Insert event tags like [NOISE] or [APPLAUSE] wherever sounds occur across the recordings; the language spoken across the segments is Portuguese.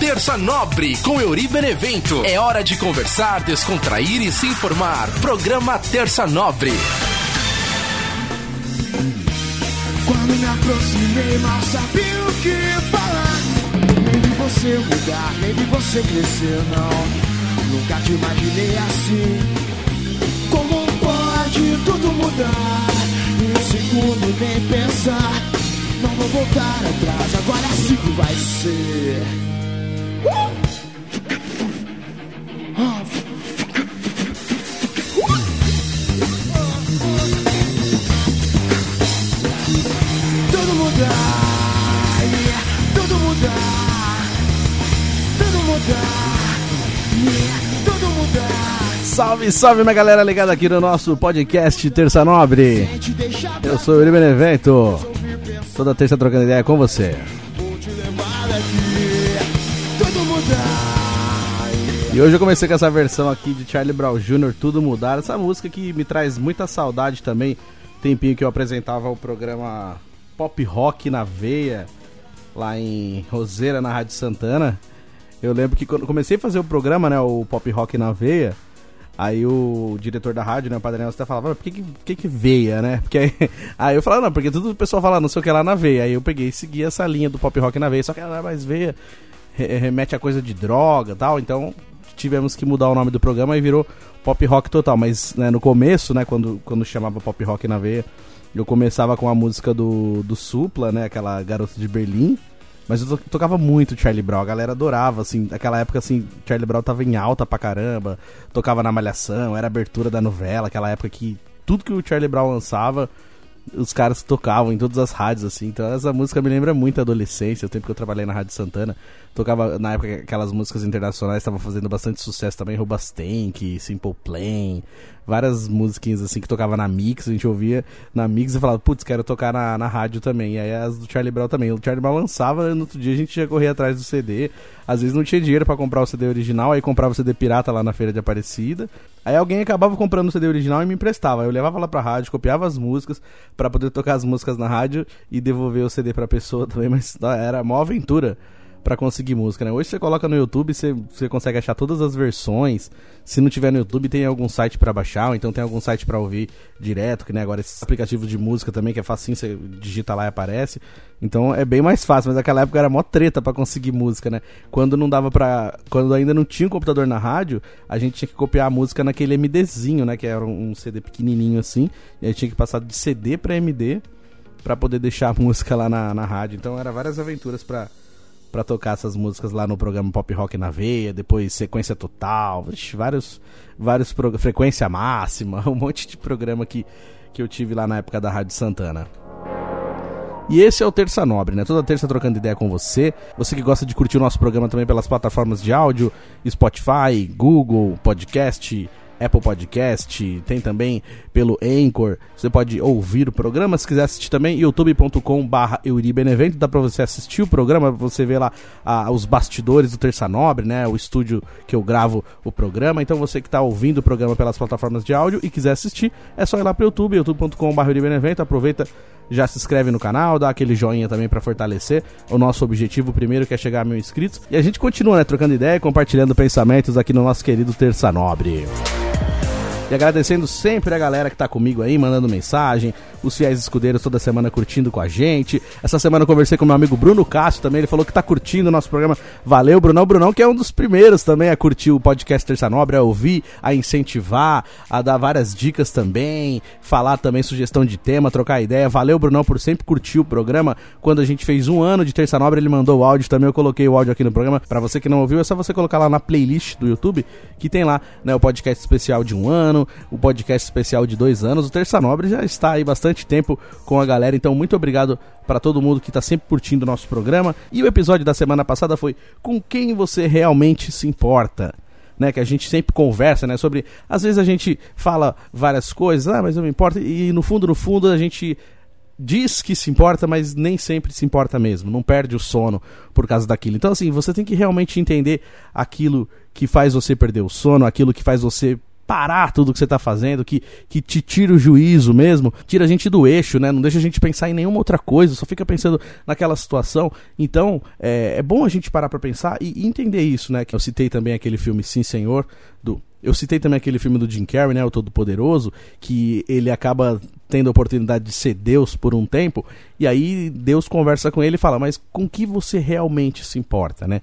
Terça Nobre com Euri Benevento. É hora de conversar, descontrair e se informar. Programa Terça Nobre. Quando me aproximei, mal sabia o que falar. Nem vi você mudar, nem vi você crescer, não. Nunca te imaginei assim. Como pode tudo mudar? Em um segundo nem pensar. Não vou voltar atrás, agora que vai ser. Tudo mudar, yeah, tudo mudar, tudo mudar, yeah, tudo mudar. Salve, salve, minha galera ligada aqui no nosso podcast Terça Nobre. Eu sou o Yuri Benevento. Toda terça trocando ideia com você. E hoje eu comecei com essa versão aqui de Charlie Brown Jr., Tudo Mudar. Essa música que me traz muita saudade também. Tempinho que eu apresentava o programa Pop Rock na Veia, lá em Roseira, na Rádio Santana. Eu lembro que quando comecei a fazer o programa, né, o Pop Rock na Veia, aí o diretor da rádio, né, o Padre Nelson, até falava, "Mas por que por que que veia, né? [LAUGHS] Porque aí, aí eu falava, não, porque tudo o pessoal fala não sei o que lá na veia. Aí eu peguei e segui essa linha do Pop Rock na Veia, só que ela mais veia re- remete a coisa de droga tal, então tivemos que mudar o nome do programa e virou Pop Rock Total. Mas né, no começo, né, quando, quando chamava Pop Rock na veia, eu começava com a música do, do Supla, né, aquela garota de Berlim. Mas eu to- tocava muito Charlie Brown, a galera adorava, assim, naquela época, assim, Charlie Brown tava em alta pra caramba, tocava na Malhação, era abertura da novela, aquela época que tudo que o Charlie Brown lançava, os caras tocavam em todas as rádios, assim. Então essa música me lembra muito a adolescência, o tempo que eu trabalhei na Rádio Santana. Tocava, na época, aquelas músicas internacionais estavam fazendo bastante sucesso também, Rubastank, Simple Plan, várias musiquinhas assim que tocava na Mix, a gente ouvia na Mix e falava, putz, quero tocar na, na rádio também. E aí as do Charlie Brown também. O Charlie Brown lançava, no outro dia a gente ia correr atrás do CD. Às vezes não tinha dinheiro pra comprar o CD original, aí comprava o CD pirata lá na feira de Aparecida. Aí alguém acabava comprando o CD original e me emprestava. Eu levava lá pra rádio, copiava as músicas pra poder tocar as músicas na rádio e devolver o CD pra pessoa [LAUGHS] também, mas era mó aventura pra conseguir música, né? Hoje você coloca no YouTube, você, você consegue achar todas as versões. Se não tiver no YouTube, tem algum site pra baixar, ou então tem algum site pra ouvir direto, que nem agora esses aplicativos de música também, que é facinho, você digita lá e aparece. Então é bem mais fácil, mas naquela época era mó treta pra conseguir música, né? Quando não dava pra. Quando ainda não tinha um computador na rádio, a gente tinha que copiar a música naquele MDzinho, né? Que era um CD pequenininho assim. E aí tinha que passar de CD pra MD pra poder deixar a [LAUGHS] música lá na, na rádio. Então era várias aventuras pra, pra tocar essas músicas lá no programa Pop Rock na Veia, depois Sequência Total, vários, vários Frequência Máxima, [LAUGHS] um monte de programa que, que eu tive lá na época da Rádio Santana. E esse é o Terça Nobre, né? Toda terça trocando ideia com você. Você que gosta de curtir o nosso programa também pelas plataformas de áudio, Spotify, Google, Podcast, Apple Podcast, tem também pelo Anchor. Você pode ouvir o programa, se quiser assistir também, youtube.com/barra Euribenevento. Dá pra você assistir o programa, você vê lá ah, os bastidores do Terça Nobre, né? O estúdio que eu gravo o programa. Então você que tá ouvindo o programa pelas plataformas de áudio e quiser assistir, é só ir lá pro YouTube, youtube.com/barra Euribenevento. Aproveita já se inscreve no canal, dá aquele joinha também pra fortalecer. O nosso objetivo primeiro que é chegar a mil inscritos. E a gente continua, né, trocando ideia compartilhando pensamentos aqui no nosso querido Terça Nobre. E agradecendo sempre a galera que tá comigo aí, mandando mensagem, os fiéis escudeiros toda semana curtindo com a gente. Essa semana eu conversei com meu amigo Bruno Cássio também, ele falou que tá curtindo o nosso programa. Valeu, Brunão. Brunão, que é um dos primeiros também a curtir o podcast Terça Nobre, a ouvir, a incentivar, a dar várias dicas também, falar também sugestão de tema, trocar ideia. Valeu, Brunão, por sempre curtir o programa. Quando a gente fez um ano de Terça Nobre, ele mandou o áudio também, eu coloquei o áudio aqui no programa. Pra você que não ouviu, é só você colocar lá na playlist do YouTube, que tem lá, né, o podcast especial de um ano, o podcast especial de dois anos. O Terça Nobre já está aí bastante tempo com a galera, então muito obrigado para todo mundo que tá sempre curtindo o nosso programa. E o episódio da semana passada foi com quem você realmente se importa. Né, que a gente sempre conversa, né, sobre às vezes a gente fala várias coisas, ah, mas eu me importo e no fundo, no fundo a gente diz que se importa, mas nem sempre se importa mesmo, não perde o sono por causa daquilo. Então, assim, você tem que realmente entender aquilo que faz você perder o sono, aquilo que faz você parar tudo que você tá fazendo, que, que te tira o juízo mesmo, tira a gente do eixo, né? Não deixa a gente pensar em nenhuma outra coisa, só fica pensando naquela situação. Então, é, é bom a gente parar para pensar e, e entender isso, né? Que eu citei também aquele filme Sim Senhor, do eu citei também aquele filme do Jim Carrey, né, o Todo Poderoso, que ele acaba tendo a oportunidade de ser Deus por um tempo, e aí Deus conversa com ele e fala: "Mas com que você realmente se importa, né?"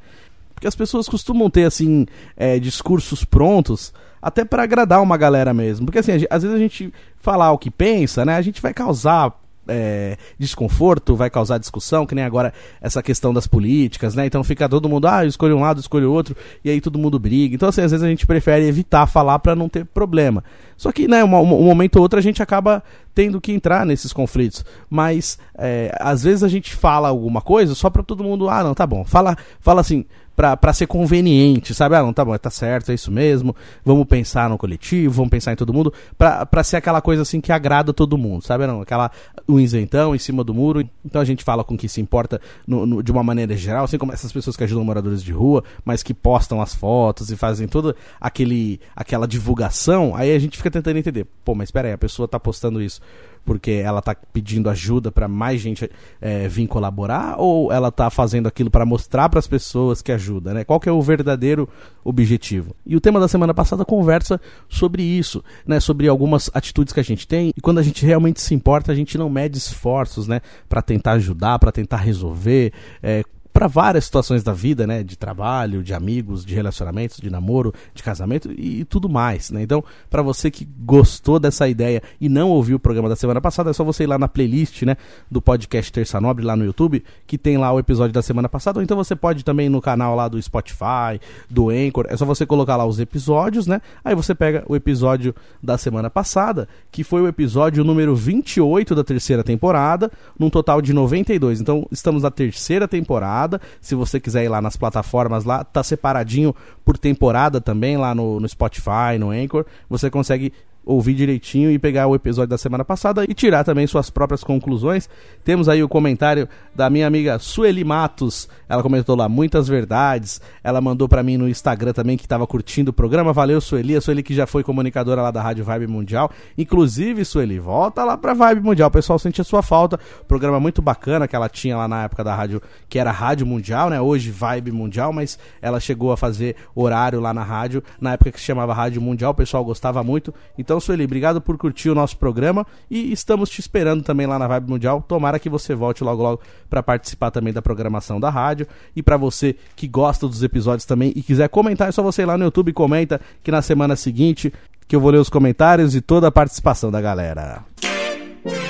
Porque as pessoas costumam ter assim é, discursos prontos até para agradar uma galera mesmo. Porque assim, às vezes a gente falar o que pensa, né, a gente vai causar é, desconforto, vai causar discussão, que nem agora essa questão das políticas, né? Então fica todo mundo, ah, escolhe um lado, escolhe o outro, e aí todo mundo briga. Então, assim, às vezes a gente prefere evitar falar para não ter problema. Só que, né, um, um, momento ou outro a gente acaba tendo que entrar nesses conflitos. Mas, é, às vezes a gente fala alguma coisa só pra todo mundo, ah, não, tá bom. Fala, fala assim, para ser conveniente, sabe? Ah, não, tá bom, tá certo, é isso mesmo. Vamos pensar no coletivo, vamos pensar em todo mundo, para ser aquela coisa assim que agrada todo mundo, sabe? Não, aquela o isentão em cima do muro. Então a gente fala com que se importa no, no, de uma maneira geral, assim como essas pessoas que ajudam moradores de rua, mas que postam as fotos e fazem toda aquele aquela divulgação. Aí a gente fica tentando entender, pô, mas espera aí, a pessoa tá postando isso porque ela está pedindo ajuda para mais gente é, vir colaborar ou ela está fazendo aquilo para mostrar para as pessoas que ajuda, né? Qual que é o verdadeiro objetivo? E o tema da semana passada conversa sobre isso, né? Sobre algumas atitudes que a gente tem e quando a gente realmente se importa, a gente não mede esforços, né? Para tentar ajudar, para tentar resolver, é, para várias situações da vida, né? De trabalho, de amigos, de relacionamentos, de namoro, de casamento e, e tudo mais, né? Então, para você que gostou dessa ideia e não ouviu o programa da semana passada, é só você ir lá na playlist, né? Do podcast Terça Nobre lá no YouTube, que tem lá o episódio da semana passada. Ou então você pode também no canal lá do Spotify, do Anchor. É só você colocar lá os episódios, né? Aí você pega o episódio da semana passada, que foi o episódio número 28 da terceira temporada, num total de 92. Então, estamos na terceira temporada temporada. Se você quiser ir lá nas plataformas lá, tá separadinho por temporada também lá no, no Spotify, no Anchor. Você consegue ouvir direitinho e pegar o episódio da semana passada e tirar também suas próprias conclusões. Temos aí o comentário da minha amiga Sueli Matos. Ela comentou lá muitas verdades. Ela mandou para mim no Instagram também que estava curtindo o programa. Valeu, Sueli. A Sueli que já foi comunicadora lá da Rádio Vibe Mundial. Inclusive, Sueli, volta lá pra Vibe Mundial. O pessoal sente a sua falta. Programa muito bacana que ela tinha lá na época da rádio, que era Rádio Mundial, né? Hoje Vibe Mundial, mas ela chegou a fazer horário lá na rádio, na época que se chamava Rádio Mundial. O pessoal gostava muito. Então, então, Sueli, obrigado por curtir o nosso programa e estamos te esperando também lá na Vibe Mundial. Tomara que você volte logo logo para participar também da programação da rádio. E para você que gosta dos episódios também e quiser comentar, é só você ir lá no YouTube e comenta que na semana seguinte que eu vou ler os comentários e toda a participação da galera.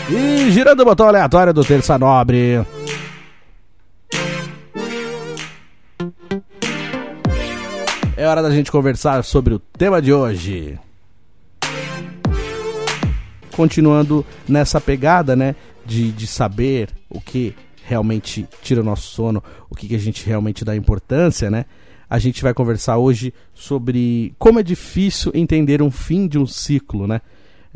E girando o botão aleatório do Terça Nobre. É hora da gente conversar sobre o tema de hoje continuando nessa pegada, né? De, de saber o que realmente tira o nosso sono, o que, que a gente realmente dá importância, né? A gente vai conversar hoje sobre como é difícil entender um fim de um ciclo, né?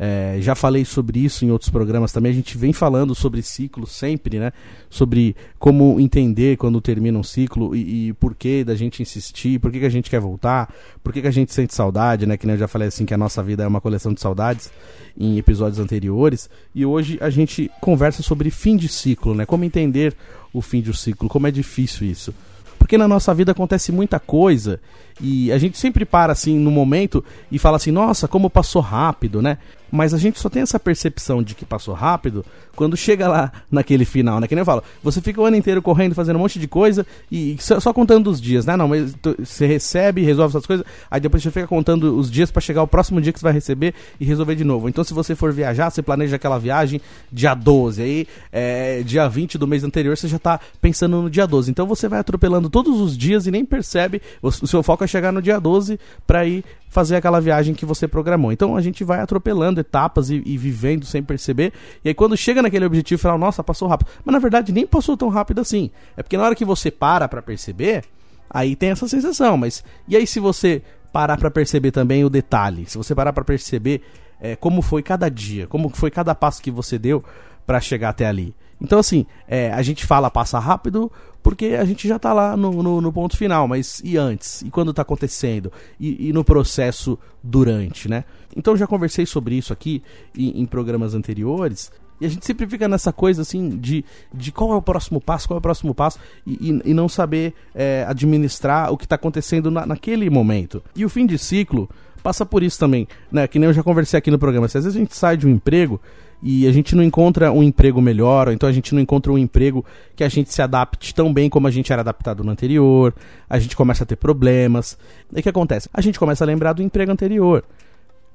É, já falei sobre isso em outros programas também. A gente vem falando sobre ciclo sempre, né? Sobre como entender quando termina um ciclo e, e por que da gente insistir, por que, que a gente quer voltar, por que, que a gente sente saudade, né? Que nem eu já falei assim que a nossa vida é uma coleção de saudades em episódios anteriores. E hoje a gente conversa sobre fim de ciclo, né? Como entender o fim de um ciclo, como é difícil isso. Porque na nossa vida acontece muita coisa e a gente sempre para assim no momento e fala assim: nossa, como passou rápido, né? Mas a gente só tem essa percepção de que passou rápido quando chega lá naquele final, né? Que nem eu falo, você fica o ano inteiro correndo, fazendo um monte de coisa e só, só contando os dias, né? Não, mas tu, você recebe, resolve essas coisas, aí depois você fica contando os dias para chegar o próximo dia que você vai receber e resolver de novo. Então, se você for viajar, você planeja aquela viagem dia 12, aí é, dia 20 do mês anterior você já tá pensando no dia 12. Então, você vai atropelando todos os dias e nem percebe, o, o seu foco é chegar no dia 12 para ir fazer aquela viagem que você programou. Então a gente vai atropelando etapas e, e, vivendo sem perceber. E aí quando chega naquele objetivo final, nossa, passou rápido. Mas na verdade nem passou tão rápido assim. É porque na hora que você para para perceber, aí tem essa sensação. Mas e aí se você parar para perceber também o detalhe, se você parar para perceber é, como foi cada dia, como foi cada passo que você deu para chegar até ali. Então, assim, é, a gente fala passa rápido porque a gente já tá lá no, no, no ponto final, mas e antes? E quando tá acontecendo? E, e, no processo durante, né? Então, já conversei sobre isso aqui em, em programas anteriores. E a gente sempre fica nessa coisa assim de, de qual é o próximo passo, qual é o próximo passo, e, e, e não saber é, administrar o que está acontecendo na, naquele momento. E o fim de ciclo passa por isso também, né? Que nem eu já conversei aqui no programa. Se às vezes a gente sai de um emprego e a gente não encontra um emprego melhor, ou então a gente não encontra um emprego que a gente se adapte tão bem como a gente era adaptado no anterior, a gente começa a ter problemas. E o que acontece? A gente começa a lembrar do emprego anterior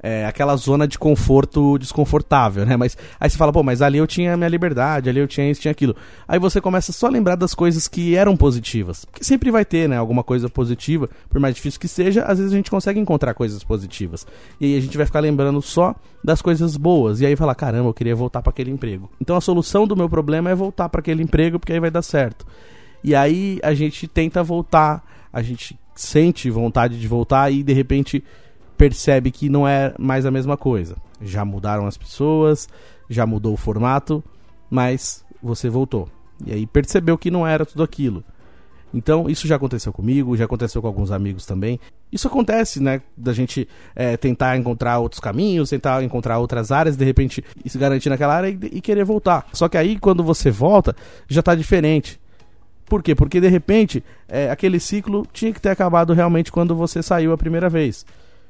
é, aquela zona de conforto desconfortável, né? Mas aí você fala, pô, mas ali eu tinha minha liberdade, ali eu tinha isso, tinha aquilo. Aí você começa só a lembrar das coisas que eram positivas. Porque sempre vai ter, né? Alguma coisa positiva, por mais difícil que seja, às vezes a gente consegue encontrar coisas positivas. E aí a gente vai ficar lembrando só das coisas boas. E aí fala, caramba, eu queria voltar para aquele emprego. Então a solução do meu problema é voltar para aquele emprego, porque aí vai dar certo. E aí a gente tenta voltar, a gente sente vontade de voltar e de repente percebe que não é mais a mesma coisa. Já mudaram as pessoas, já mudou o formato, mas você voltou. E aí percebeu que não era tudo aquilo. Então, isso já aconteceu comigo, já aconteceu com alguns amigos também. Isso acontece, né? Da gente é, tentar encontrar outros caminhos, tentar encontrar outras áreas, de repente se garantir naquela área e, e, querer voltar. Só que aí, quando você volta, já tá diferente. Por quê? Porque de repente, é, aquele ciclo tinha que ter acabado realmente quando você saiu a primeira vez.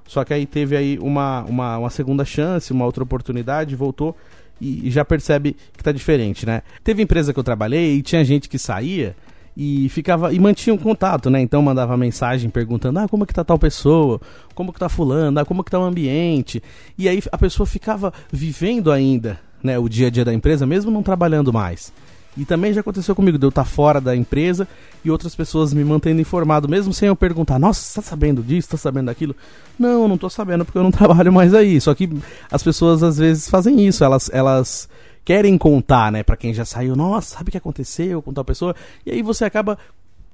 Só que aí teve aí uma, uma, uma segunda chance, uma outra oportunidade, voltou e, e já percebe que tá diferente, né? Teve empresa que eu trabalhei e tinha gente que saía e ficava e mantinha um contato, né? Então mandava mensagem perguntando: "Ah, como é que tá tal pessoa? Como que tá fulano? Ah, como que tá o ambiente?". E aí a pessoa ficava vivendo ainda, né, o dia a dia da empresa mesmo não trabalhando mais. E também já aconteceu comigo, de eu estar fora da empresa e outras pessoas me mantendo informado, mesmo sem eu perguntar, nossa, você tá sabendo disso, tá sabendo daquilo? Não, não tô sabendo porque eu não [LAUGHS] trabalho mais aí. Só que as pessoas às vezes fazem isso, elas, elas querem contar, né, para quem já saiu, nossa, sabe o que aconteceu com tal pessoa? E aí você acaba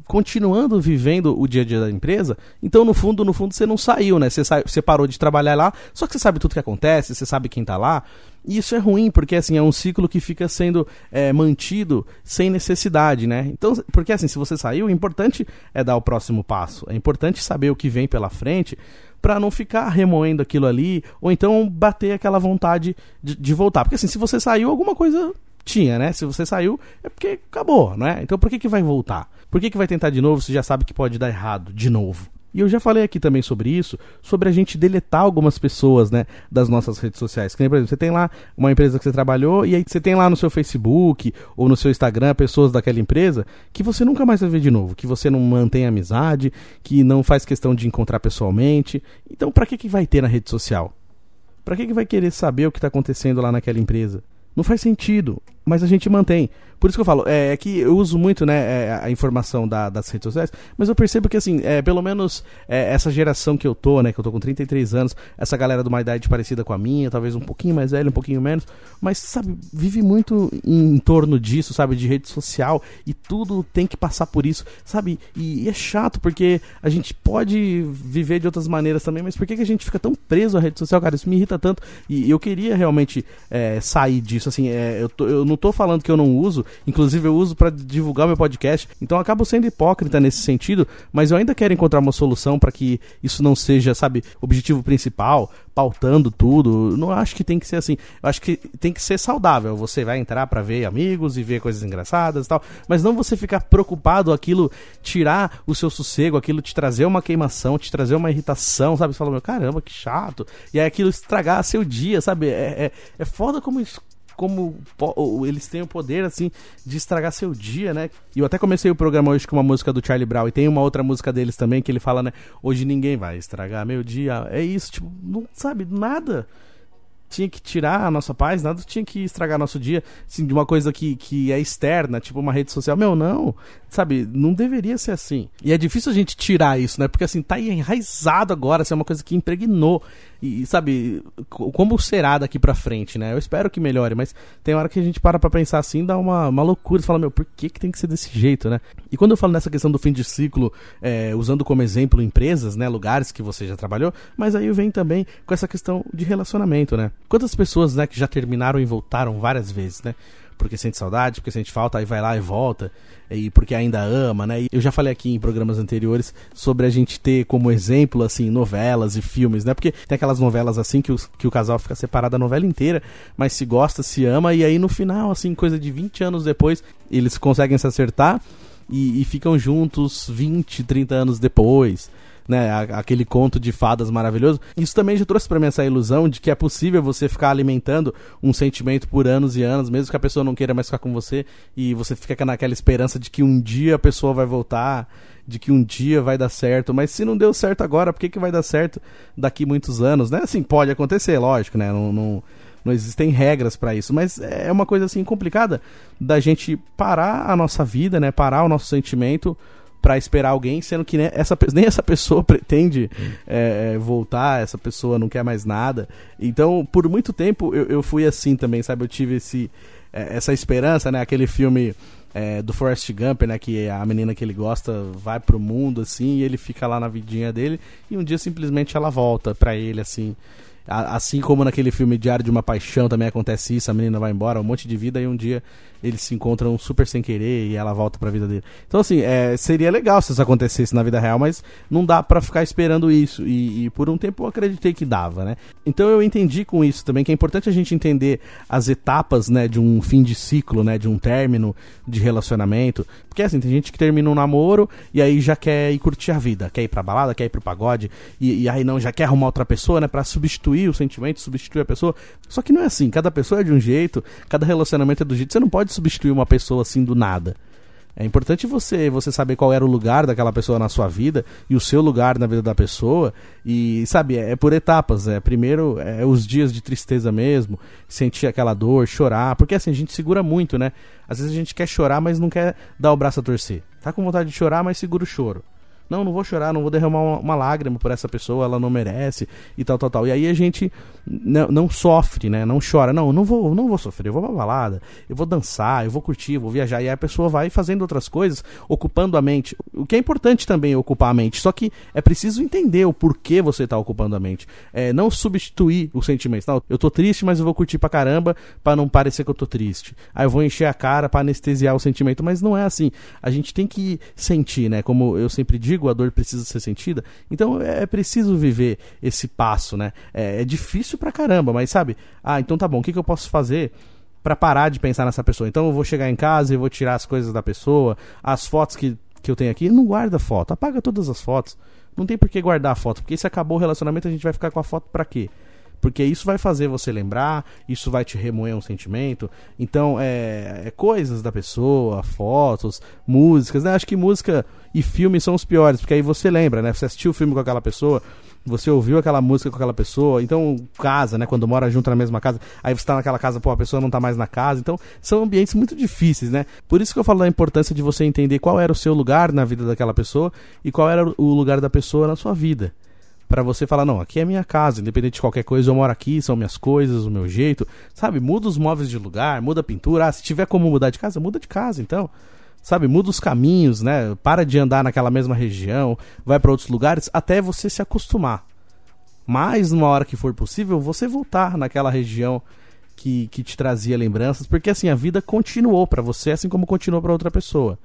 continuando vivendo o dia a dia da empresa, então no fundo, no fundo você não saiu, né? Você, sa você parou de trabalhar lá, só que você sabe tudo que acontece, você sabe quem tá lá. E isso é ruim, porque assim, é um ciclo que fica sendo é, mantido sem necessidade, né? Então, porque assim, se você saiu, o importante é dar o próximo passo. É importante saber o que vem pela frente para não ficar remoendo aquilo ali, ou então bater aquela vontade de, de voltar. Porque assim, se você saiu, alguma coisa tinha, né? Se você saiu, é porque acabou, né? Então por que, que vai voltar? Por que, que vai tentar de novo se já sabe que pode dar errado de novo? E eu já falei aqui também sobre isso, sobre a gente deletar algumas pessoas, né, das nossas redes sociais. Que, por exemplo, você tem lá uma empresa que você trabalhou e aí você tem lá no seu Facebook ou no seu Instagram pessoas daquela empresa que você nunca mais vai ver de novo, que você não mantém amizade, que não faz questão de encontrar pessoalmente. Então, para que que vai ter na rede social? Para que que vai querer saber o que está acontecendo lá naquela empresa? Não faz sentido, mas a gente mantém. Por isso que eu falo, é, é que eu uso muito né, é, a informação da, das redes sociais, mas eu percebo que, assim, é, pelo menos é, essa geração que eu tô, né, que eu tô com 33 anos, essa galera de uma idade parecida com a minha, talvez um pouquinho mais velha, um pouquinho menos, mas, sabe, vive muito em, torno disso, sabe, de rede social, e tudo tem que passar por isso, sabe? E, e, é chato, porque a gente pode viver de outras maneiras também, mas por que, que a gente fica tão preso à rede social, cara? Isso me irrita tanto, e eu queria realmente é, sair disso, assim, é, eu, tô, eu não tô falando que eu não uso, Inclusive eu uso para divulgar meu podcast. Então eu acabo sendo hipócrita nesse sentido, mas eu ainda quero encontrar uma solução para que isso não seja, sabe, objetivo principal, pautando tudo. Não acho que tem que ser assim. Eu acho que tem que ser saudável. Você vai entrar para ver amigos e ver coisas engraçadas e tal, mas não você ficar preocupado aquilo tirar o seu sossego, aquilo te trazer uma queimação, te trazer uma irritação, sabe? Você fala, meu, caramba, que chato. E aí aquilo estragar seu dia, sabe? É, é, é foda como isso como eles têm o poder, assim, de estragar seu dia, né? E eu até comecei o programa hoje com uma música do Charlie Brown e tem uma outra música deles também que ele fala, né? Hoje ninguém vai estragar meu dia. É isso, tipo, não sabe nada tinha que tirar a nossa paz, nada tinha que estragar nosso dia, assim, de uma coisa que, que é externa, tipo uma rede social. Meu, não, sabe, não deveria ser assim. E é difícil a gente tirar isso, né? Porque assim, tá enraizado agora, assim, é uma coisa que impregnou. E, sabe, como será daqui pra frente, né? Eu espero que melhore, mas tem hora que a gente para pra pensar assim, dá uma, uma loucura. Você fala, meu, por que, que tem que ser desse jeito, né? E quando eu falo nessa questão do fim de ciclo, é, usando como exemplo empresas, né? Lugares que você já trabalhou, mas aí vem também com essa questão de relacionamento, né? Quantas pessoas, né, que já terminaram e voltaram várias vezes, né? Porque sente saudade, porque sente falta, aí vai lá e volta, e porque ainda ama, né? E eu já falei aqui em programas anteriores sobre a gente ter como exemplo, assim, novelas e filmes, né? Porque tem aquelas novelas assim que o, que o casal fica separado a novela inteira, mas se gosta, se ama, e aí no final, assim, coisa de 20 anos depois, eles conseguem se acertar e, e ficam juntos 20, 30 anos depois né, aquele conto de fadas maravilhoso. Isso também já trouxe para mim essa ilusão de que é possível você ficar alimentando um sentimento por anos e anos, mesmo que a pessoa não queira mais ficar com você, e você fica naquela esperança de que um dia a pessoa vai voltar, de que um dia vai dar certo, mas se não deu certo agora, por que, que vai dar certo daqui muitos anos, né? Assim, pode acontecer, lógico, né? Não, não, não existem regras para isso, mas é uma coisa assim complicada da gente parar a nossa vida, né? Parar o nosso sentimento para esperar alguém, sendo que essa, nem essa pessoa [LAUGHS] pretende é, é, voltar, essa pessoa não quer mais nada. Então, por muito tempo eu, eu fui assim também, sabe? Eu tive esse, é, essa esperança, né? Aquele filme é, do Forrest Gump, né? Que a menina que ele gosta vai pro mundo, assim, e ele fica lá na vidinha dele, e um dia simplesmente ela volta pra ele, assim. Assim como naquele filme Diário de uma Paixão também acontece isso, a menina vai embora, um monte de vida, e um dia eles se encontram super sem querer e ela volta pra vida dele. Então, assim, é, seria legal se isso acontecesse na vida real, mas não dá para ficar esperando isso. E, e, por um tempo eu acreditei que dava, né? Então eu entendi com isso também que é importante a gente entender as etapas, né, de um fim de ciclo, né, de um término de relacionamento. Porque assim, tem gente que termina um namoro e aí já quer ir curtir a vida, quer ir pra balada, quer ir pro pagode, e, e aí não, já quer arrumar outra pessoa, né, pra substituir o sentimento, substituir a pessoa. Só que não é assim, cada pessoa é de um jeito, cada relacionamento é do jeito, você não pode pode substituir uma pessoa assim do nada. É importante você você saber qual era o lugar daquela pessoa na sua vida e o seu lugar na vida da pessoa. E sabe é, é por etapas é. Primeiro é os dias de tristeza mesmo sentir aquela dor chorar. Porque assim a gente segura muito né? Às vezes a gente quer chorar mas não quer dar o braço a torcer. Tá com vontade de chorar mas segura o choro não, não vou chorar, não vou derramar uma, uma, lágrima por essa pessoa, ela não merece e tal, tal, tal. E aí a gente não, não sofre, né? Não chora. Não, não vou, não vou sofrer, eu vou pra balada, eu vou dançar, eu vou curtir, eu vou viajar. E aí a pessoa vai fazendo outras coisas, ocupando a mente. O que é importante também é ocupar a mente. Só que é preciso entender o porquê você tá ocupando a mente. É, não substituir os sentimentos. Não, eu tô triste, mas eu vou curtir pra caramba para não parecer que eu tô triste. Aí eu vou encher a cara para anestesiar o sentimento. Mas não é assim. A gente tem que sentir, né? Como eu sempre digo, a dor precisa ser sentida. Então é, é preciso viver esse passo, né? É, é, difícil pra caramba, mas sabe? Ah, então tá bom, o que, que eu posso fazer para parar de pensar nessa pessoa? Então eu vou chegar em casa e vou tirar as coisas da pessoa, as fotos que, que eu tenho aqui, não guarda foto, apaga todas as fotos. Não tem por que guardar a foto, porque se acabou o relacionamento, a gente vai ficar com a foto pra quê? Porque isso vai fazer você lembrar, isso vai te remoer um sentimento. Então, é, é coisas da pessoa, fotos, músicas, né? Acho que música e filme são os piores, porque aí você lembra, né? Você assistiu o filme com aquela pessoa, você ouviu aquela música com aquela pessoa, então casa, né? Quando mora junto na mesma casa, aí você tá naquela casa, pô, a pessoa não tá mais na casa, então são ambientes muito difíceis, né? Por isso que eu falo da importância de você entender qual era o seu lugar na vida daquela pessoa e qual era o lugar da pessoa na sua vida para você falar, não, aqui é minha casa, independente de qualquer coisa, eu moro aqui, são minhas coisas, o meu jeito, sabe? Muda os móveis de lugar, muda a pintura, ah, se tiver como mudar de casa, muda de casa, então. Sabe, muda os caminhos, né? Para de andar naquela mesma região, vai para outros lugares até você se acostumar. Mas numa hora que for possível, você voltar naquela região que, que te trazia lembranças, porque assim, a vida continuou para você, assim como continuou para outra pessoa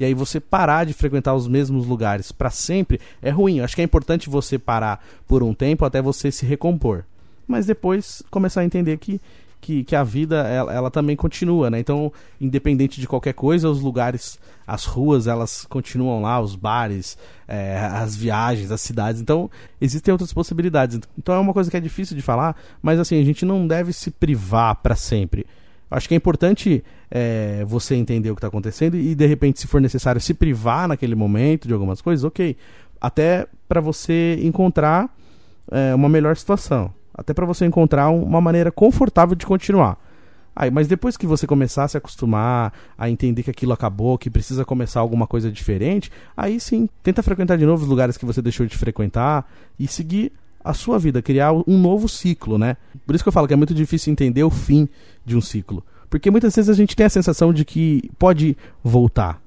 e aí você parar de frequentar os mesmos lugares para sempre é ruim. Eu acho que é importante você parar por um tempo até você se recompor. Mas depois começar a entender que, que, que a vida ela, ela, também continua, né? Então, independente de qualquer coisa, os lugares, as ruas, elas continuam lá, os bares, é, as viagens, as cidades. Então, existem outras possibilidades. Então, é uma coisa que é difícil de falar, mas assim, a gente não deve se privar para sempre. Acho que é importante é, você entender o que está acontecendo e, de repente, se for necessário, se privar naquele momento de algumas coisas, ok. Até para você encontrar é, uma melhor situação. Até para você encontrar uma maneira confortável de continuar. Aí, mas depois que você começar a se acostumar, a entender que aquilo acabou, que precisa começar alguma coisa diferente, aí sim, tenta frequentar de novo os lugares que você deixou de frequentar e seguir a sua vida, criar um novo ciclo, né? Por isso que eu falo que é muito difícil entender o fim de um ciclo. Porque muitas vezes a gente tem a sensação de que pode voltar.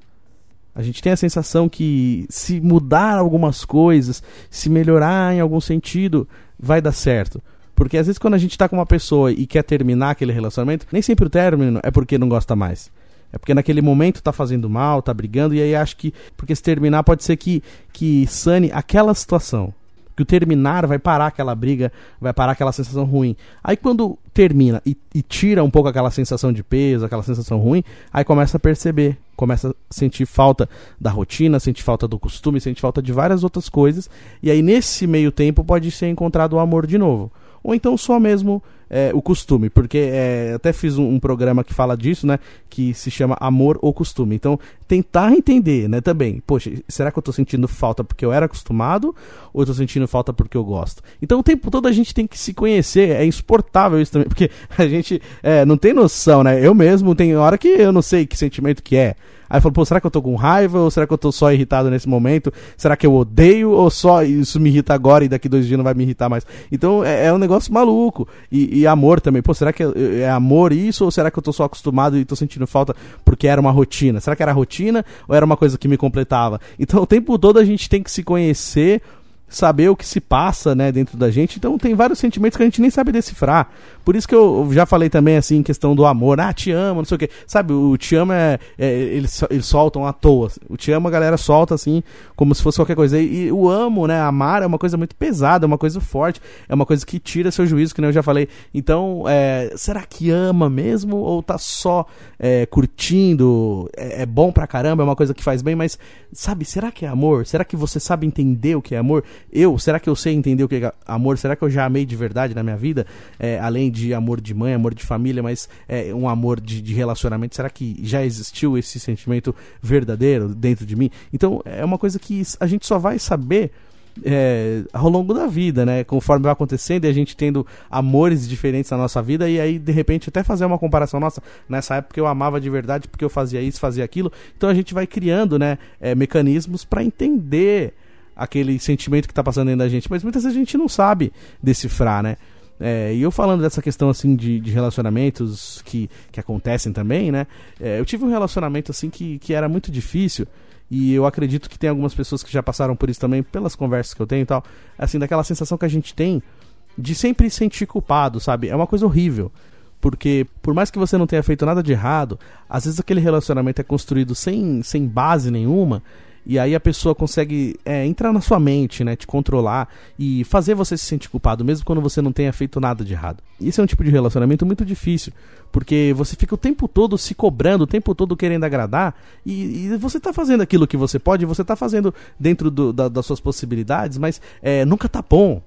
A gente tem a sensação que se mudar algumas coisas, se melhorar em algum sentido, vai dar certo. Porque às vezes quando a gente tá com uma pessoa e quer terminar aquele relacionamento, nem sempre o término é porque não gosta mais. É porque naquele momento tá fazendo mal, tá brigando, e aí acho que, porque se terminar pode ser que, que sane aquela situação que o terminar vai parar aquela briga, vai parar aquela sensação ruim. Aí quando termina e, e, tira um pouco aquela sensação de peso, aquela sensação ruim, aí começa a perceber, começa a sentir falta da rotina, sentir falta do costume, sentir falta de várias outras coisas, e aí nesse meio tempo pode ser encontrado o amor de novo. Ou então só mesmo é, o costume, porque é, até fiz um, um, programa que fala disso, né? Que se chama Amor ou Costume. Então, tentar entender, né, também. Poxa, será que eu tô sentindo falta porque eu era acostumado ou eu tô sentindo falta porque eu gosto? Então, o tempo todo a gente tem que se conhecer, é insuportável isso também, [LAUGHS] porque a gente é, não tem noção, né? Eu mesmo tem hora que eu não sei que sentimento que é. Aí falou, pô, será que eu tô com raiva ou será que eu tô só irritado nesse momento? Será que eu odeio ou só isso me irrita agora e daqui dois dias não vai me irritar mais? Então é, é um negócio maluco. E, e, amor também, pô, será que é, é amor isso ou será que eu tô só acostumado e tô sentindo falta porque era uma rotina? Será que era rotina ou era uma coisa que me completava? Então o tempo todo a gente tem que se conhecer saber o que se passa, né, dentro da gente. Então tem vários sentimentos que a gente nem sabe decifrar. Por isso que eu já falei também assim em questão do amor, ah, te amo, não sei o que. Sabe, o te amo é, é eles, eles soltam à toa. O te amo a galera solta assim, como se fosse qualquer coisa. E, e, o amo, né, amar é uma coisa muito pesada, é uma coisa forte, é uma coisa que tira seu juízo, que nem eu já falei. Então, é, será que ama mesmo ou tá só é, curtindo? É, é bom pra caramba, é uma coisa que faz bem, mas sabe, será que é amor? Será que você sabe entender o que é amor? Eu, será que eu sei entender o que é amor? Será que eu já amei de verdade na minha vida? É, além de amor de mãe, amor de família, mas é, um amor de, de, relacionamento. Será que já existiu esse sentimento verdadeiro dentro de mim? Então, é uma coisa que a gente só vai saber é, ao longo da vida, né? Conforme vai acontecendo e a gente tendo amores diferentes na nossa vida, e aí, de repente, até fazer uma comparação, nossa, nessa época eu amava de verdade porque eu fazia isso, fazia aquilo. Então a gente vai criando, né, é, mecanismos para entender aquele sentimento que está passando dentro da gente, mas muitas vezes a gente não sabe decifrar, né? É, e eu falando dessa questão assim de, de relacionamentos que, que acontecem também, né? É, eu tive um relacionamento assim que, que era muito difícil. E eu acredito que tem algumas pessoas que já passaram por isso também, pelas conversas que eu tenho e tal. Assim, daquela sensação que a gente tem de sempre sentir culpado, sabe? É uma coisa horrível. Porque, por mais que você não tenha feito nada de errado, às vezes aquele relacionamento é construído sem, sem base nenhuma e aí a pessoa consegue é, entrar na sua mente, né? Te controlar e fazer você se sentir culpado, mesmo quando você não tenha feito nada de errado. Isso é um tipo de relacionamento muito difícil, porque você fica o tempo todo se cobrando, o tempo todo querendo agradar, e, e você tá fazendo aquilo que você pode, você tá fazendo dentro do, da, das suas possibilidades, mas é, nunca tá bom.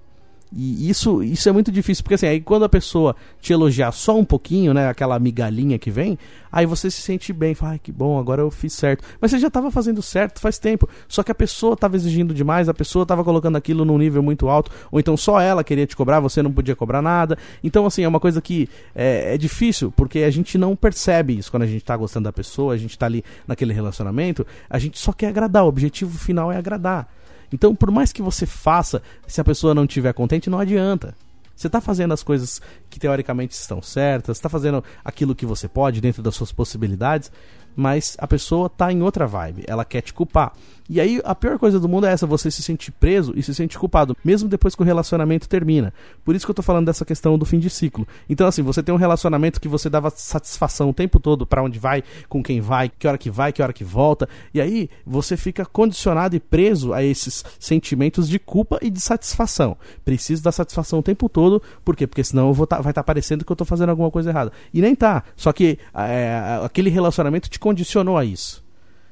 E isso, isso é muito difícil, porque assim, aí quando a pessoa te elogiar só um pouquinho, né, aquela migalhinha que vem, aí você se sente bem, fala, que bom, agora eu fiz certo. Mas você já estava fazendo certo faz tempo, só que a pessoa estava exigindo demais, a pessoa estava colocando aquilo num nível muito alto, ou então só ela queria te cobrar, você não podia cobrar nada. Então, assim, é uma coisa que é, é difícil, porque a gente não percebe isso quando a gente está gostando da pessoa, a gente está ali naquele relacionamento, a gente só quer agradar, o objetivo final é agradar. Então, por mais que você faça, se a pessoa não estiver contente, não adianta. Você está fazendo as coisas que teoricamente estão certas, está fazendo aquilo que você pode dentro das suas possibilidades, mas a pessoa está em outra vibe, ela quer te culpar. E aí a pior coisa do mundo é essa, você se sente preso e se sente culpado, mesmo depois que o relacionamento termina. Por isso que eu tô falando dessa questão do fim de ciclo. Então assim, você tem um relacionamento que você dava satisfação o tempo todo para onde vai, com quem vai, que hora que vai, que hora que volta, e aí você fica condicionado e preso a esses sentimentos de culpa e de satisfação. Preciso da satisfação o tempo todo, por quê? Porque senão tá, vai estar tá parecendo que eu tô fazendo alguma coisa errada. E nem tá. Só que é, aquele relacionamento te condicionou a isso.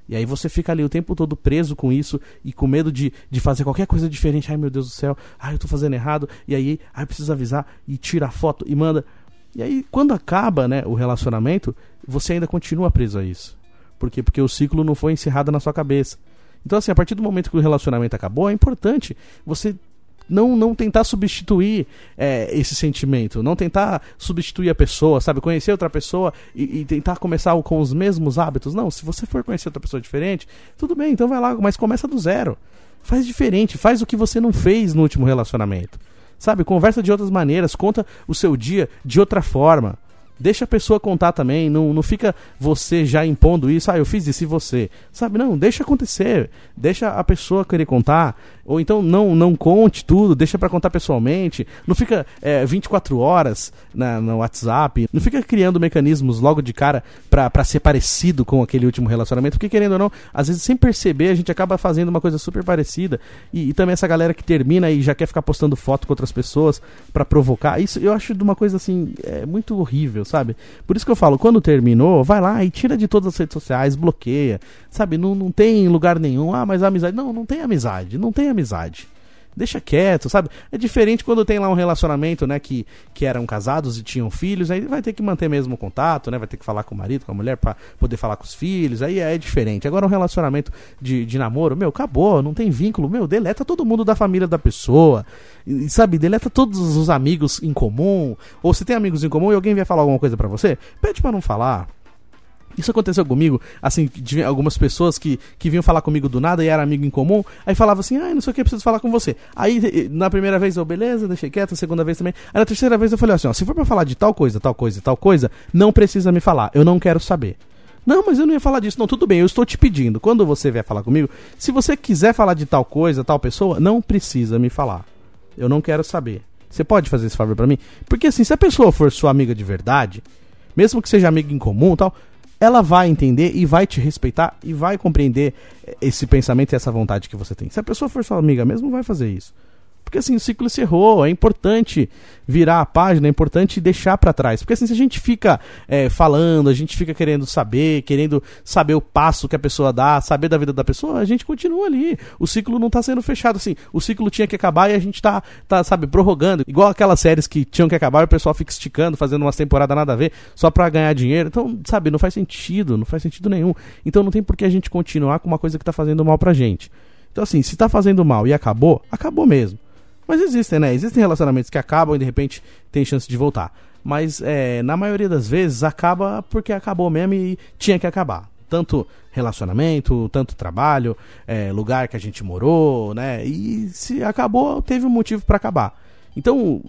E aí você fica ali o tempo todo preso com isso e com medo de, de fazer qualquer coisa diferente. Ai meu Deus do céu, ai eu tô fazendo errado. E aí, ai preciso avisar e tira a foto e manda. E aí quando acaba, né, o relacionamento, você ainda continua preso a isso. Por quê? Porque o ciclo não foi encerrado na sua cabeça. Então assim, a partir do momento que o relacionamento acabou, é importante você não, não tentar substituir é, esse sentimento, não tentar substituir a pessoa, sabe? Conhecer outra pessoa e, e, tentar começar com os mesmos hábitos. Não, se você for conhecer outra pessoa diferente, tudo bem, então vai lá, mas começa do zero. Faz diferente, faz o que você não fez no último relacionamento. Sabe? Conversa de outras maneiras, conta o seu dia de outra forma. Deixa a pessoa contar também, não, não fica você já impondo isso, ah, eu fiz isso e você. Sabe, não, deixa acontecer. Deixa a pessoa querer contar. Ou então não não conte tudo, deixa para contar pessoalmente. Não fica é, 24 horas na, no WhatsApp. Não fica criando mecanismos logo de cara para ser parecido com aquele último relacionamento. Porque querendo ou não, às vezes sem perceber a gente acaba fazendo uma coisa super parecida. E, e também essa galera que termina e já quer ficar postando foto com outras pessoas para provocar. Isso eu acho de uma coisa assim, é muito horrível, sabe? Por isso que eu falo, quando terminou, vai lá e tira de todas as redes sociais, bloqueia, sabe? Não, não tem lugar nenhum, ah, mas amizade. Não, não tem amizade, não tem amizade deixa quieto, sabe? É diferente quando tem lá um relacionamento, né, que, que eram casados e tinham filhos, aí vai ter que manter mesmo o contato, né? Vai ter que falar com o marido, com a mulher para poder falar com os filhos, aí é diferente. Agora um relacionamento de, de namoro, meu, acabou, não tem vínculo, meu, deleta todo mundo da família da pessoa, e, sabe? Deleta todos os amigos em comum, ou se tem amigos em comum e alguém vier falar alguma coisa para você, pede para não falar. Isso aconteceu comigo, assim, de algumas pessoas que, que vinham falar comigo do nada e era amigo em comum, aí falava assim, ah, não sei o que, preciso falar com você. Aí, na primeira vez, eu, beleza, deixei quieto, na segunda vez também. Aí na terceira vez eu falei assim, ó, se for pra falar de tal coisa, tal coisa, tal coisa, não precisa me falar, eu não quero saber. Não, mas eu não ia falar disso. Não, tudo bem, eu estou te pedindo. Quando você vier falar comigo, se você quiser falar de tal coisa, tal pessoa, não precisa me falar. Eu não quero saber. Você pode fazer esse favor para mim? Porque assim, se a pessoa for sua amiga de verdade, mesmo que seja amiga em comum tal, ela vai entender e vai te respeitar e vai compreender esse pensamento e essa vontade que você tem. Se a pessoa for sua amiga mesmo, vai fazer isso. Porque assim, o ciclo encerrou, é importante virar a página, é importante deixar para trás. Porque assim, se a gente fica é, falando, a gente fica querendo saber, querendo saber o passo que a pessoa dá, saber da vida da pessoa, a gente continua ali. O ciclo não tá sendo fechado assim. O ciclo tinha que acabar e a gente tá, tá sabe, prorrogando. Igual aquelas séries que tinham que acabar e o pessoal fica esticando, fazendo umas temporadas nada a ver, só pra ganhar dinheiro. Então, sabe, não faz sentido, não faz sentido nenhum. Então não tem por que a gente continuar com uma coisa que tá fazendo mal pra gente. Então assim, se tá fazendo mal e acabou, acabou mesmo. Mas existem, né? Existem relacionamentos que acabam e de repente tem chance de voltar. Mas é, na maioria das vezes acaba porque acabou mesmo e tinha que acabar. Tanto relacionamento, tanto trabalho, é, lugar que a gente morou, né? E se acabou, teve um motivo para acabar. Então,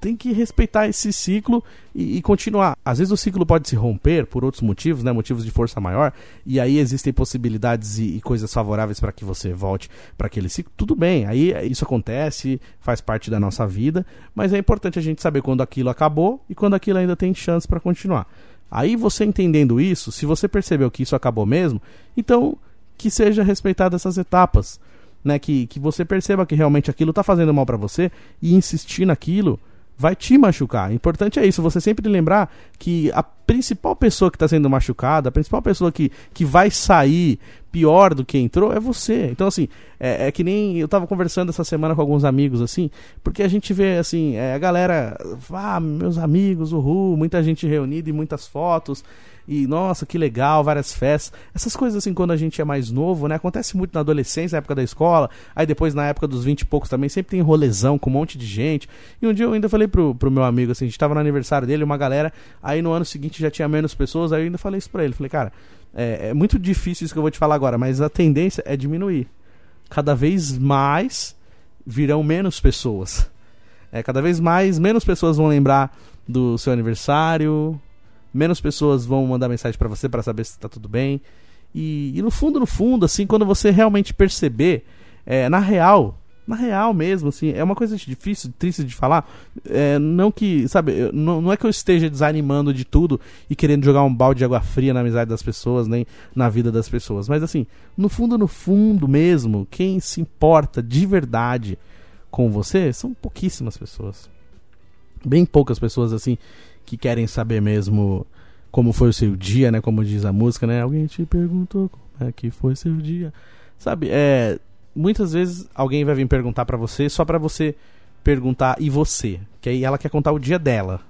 tem que respeitar esse ciclo e, e, continuar. Às vezes o ciclo pode se romper por outros motivos, né, motivos de força maior, e aí existem possibilidades e, e coisas favoráveis para que você volte para aquele ciclo. Tudo bem, aí isso acontece, faz parte da nossa vida, mas é importante a gente saber quando aquilo acabou e quando aquilo ainda tem chance para continuar. Aí você entendendo isso, se você percebeu que isso acabou mesmo, então que seja respeitadas essas etapas né, que, que você perceba que realmente aquilo está fazendo mal para você e insistir naquilo vai te machucar. O importante é isso, você sempre lembrar que a principal pessoa que está sendo machucada, a principal pessoa que, que vai sair pior do que entrou é você. Então, assim, é, é que nem eu estava conversando essa semana com alguns amigos, assim, porque a gente vê, assim, é, a galera, ah, meus amigos, uhul, muita gente reunida e muitas fotos e nossa, que legal, várias festas. Essas coisas assim, quando a gente é mais novo, né? Acontece muito na adolescência, na época da escola, aí depois na época dos 20 e poucos também, sempre tem rolezão com um monte de gente. E um dia eu ainda falei pro, pro meu amigo, assim, a gente tava no aniversário dele, uma galera, aí no ano seguinte já tinha menos pessoas, aí eu ainda falei isso pra ele, falei, cara, é, é muito difícil isso que eu vou te falar agora, mas a tendência é diminuir. Cada vez mais virão menos pessoas. É, cada vez mais, menos pessoas vão lembrar do seu aniversário, menos pessoas vão mandar mensagem para você para saber se tá tudo bem. E, e, no fundo, no fundo, assim, quando você realmente perceber, é, na real, na real mesmo, assim, é uma coisa difícil, triste de falar. É, não que, sabe, não, não é que eu esteja desanimando de tudo e querendo jogar um balde de água fria na amizade das pessoas, nem na vida das pessoas. Mas assim, no fundo, no fundo mesmo, quem se importa de verdade com você são pouquíssimas pessoas. Bem poucas pessoas, assim, que querem saber mesmo como foi o seu dia, né? Como diz a música, né? Alguém te perguntou como é que foi seu dia. Sabe, é, muitas vezes alguém vai vir perguntar para você só para você perguntar e você, que aí ela quer contar o dia dela.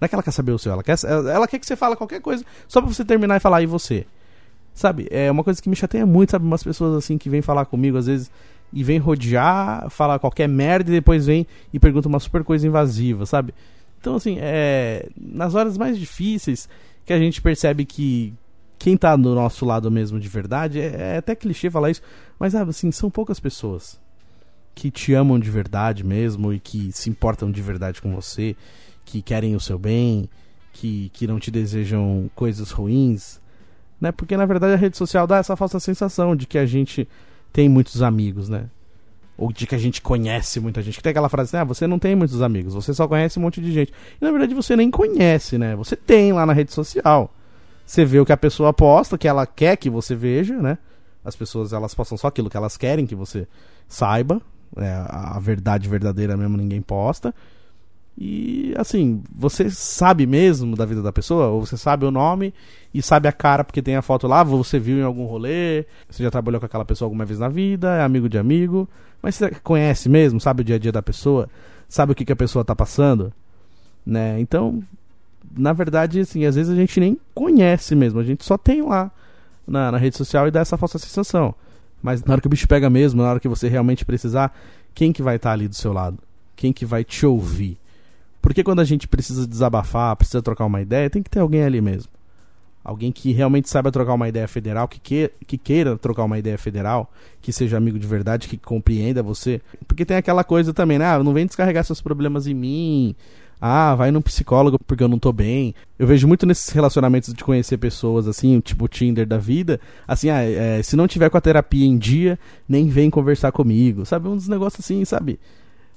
Não é que ela quer saber o seu, ela quer, ela quer que você fale qualquer coisa só pra você terminar e falar e você. Sabe, é uma coisa que me chateia muito, sabe, umas pessoas assim que vêm falar comigo às vezes e vem rodear, falar qualquer merda e depois vem e pergunta uma super coisa invasiva, sabe? Então, assim, é, nas horas mais difíceis que a gente percebe que quem tá do nosso lado mesmo de verdade, é, é até clichê falar isso, mas assim, são poucas pessoas que te amam de verdade mesmo e que se importam de verdade com você, que querem o seu bem, que, que não te desejam coisas ruins, né? Porque na verdade a rede social dá essa falsa sensação de que a gente tem muitos amigos, né? Ou de que a gente conhece muita gente. Que tem aquela frase assim, ah, você não tem muitos amigos, você só conhece um monte de gente. E na verdade você nem conhece, né? Você tem lá na rede social. Você vê o que a pessoa posta, que ela quer que você veja, né? As pessoas elas postam só aquilo que elas querem que você saiba. É, a verdade verdadeira mesmo ninguém posta. E assim, você sabe mesmo da vida da pessoa, ou você sabe o nome e sabe a cara porque tem a foto lá, você viu em algum rolê, você já trabalhou com aquela pessoa alguma vez na vida, é amigo de amigo, mas você conhece mesmo, sabe o dia a dia da pessoa, sabe o que, que a pessoa tá passando, né? Então, na verdade, assim, às vezes a gente nem conhece mesmo, a gente só tem lá na, na rede social e dá essa falsa sensação. Mas na hora que o bicho pega mesmo, na hora que você realmente precisar, quem que vai estar tá ali do seu lado? Quem que vai te ouvir? Porque quando a gente precisa desabafar, precisa trocar uma ideia, tem que ter alguém ali mesmo. Alguém que realmente saiba trocar uma ideia federal, que, que, que queira trocar uma ideia federal, que seja amigo de verdade, que compreenda você. Porque tem aquela coisa também, né? Ah, não vem descarregar seus problemas em mim. Ah, vai num psicólogo porque eu não tô bem. Eu vejo muito nesses relacionamentos de conhecer pessoas, assim, tipo Tinder da vida. Assim, ah, é, se não tiver com a terapia em dia, nem vem conversar comigo. Sabe? Um dos negócios assim, sabe?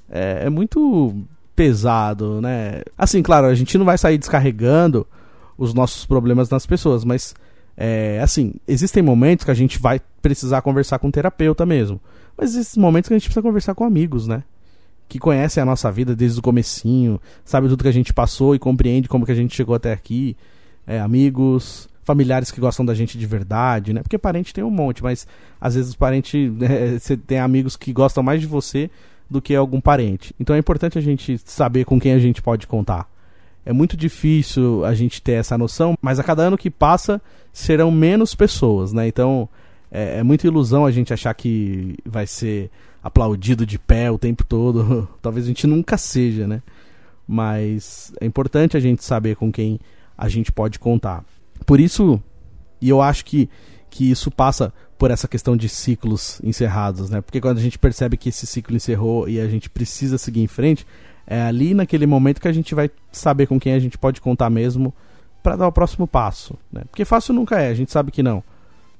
É, é muito pesado, né? Assim, claro, a gente não vai sair descarregando os nossos problemas nas pessoas, mas é, assim, existem momentos que a gente vai precisar conversar com um terapeuta mesmo. Mas existem momentos que a gente precisa conversar com amigos, né? Que conhecem a nossa vida desde o comecinho, sabe tudo que a gente passou e compreende como que a gente chegou até aqui. É, amigos, familiares que gostam da gente de verdade, né? Porque parente tem um monte, mas às vezes os parentes, [LAUGHS] é, você tem amigos que gostam mais de você do que algum parente. Então é importante a gente saber com quem a gente pode contar. É muito difícil a gente ter essa noção, mas a cada ano que passa serão menos pessoas, né? Então é, é muita ilusão a gente achar que vai ser aplaudido de pé o tempo todo. [LAUGHS] Talvez a gente nunca seja, né? Mas é importante a gente saber com quem a gente pode contar. Por isso, e eu acho que, que isso passa por essa questão de ciclos encerrados, né? Porque quando a gente percebe que esse ciclo encerrou e a gente precisa seguir em frente, é ali naquele momento que a gente vai saber com quem a gente pode contar mesmo para dar o próximo passo, né? Porque fácil nunca é, a gente sabe que não.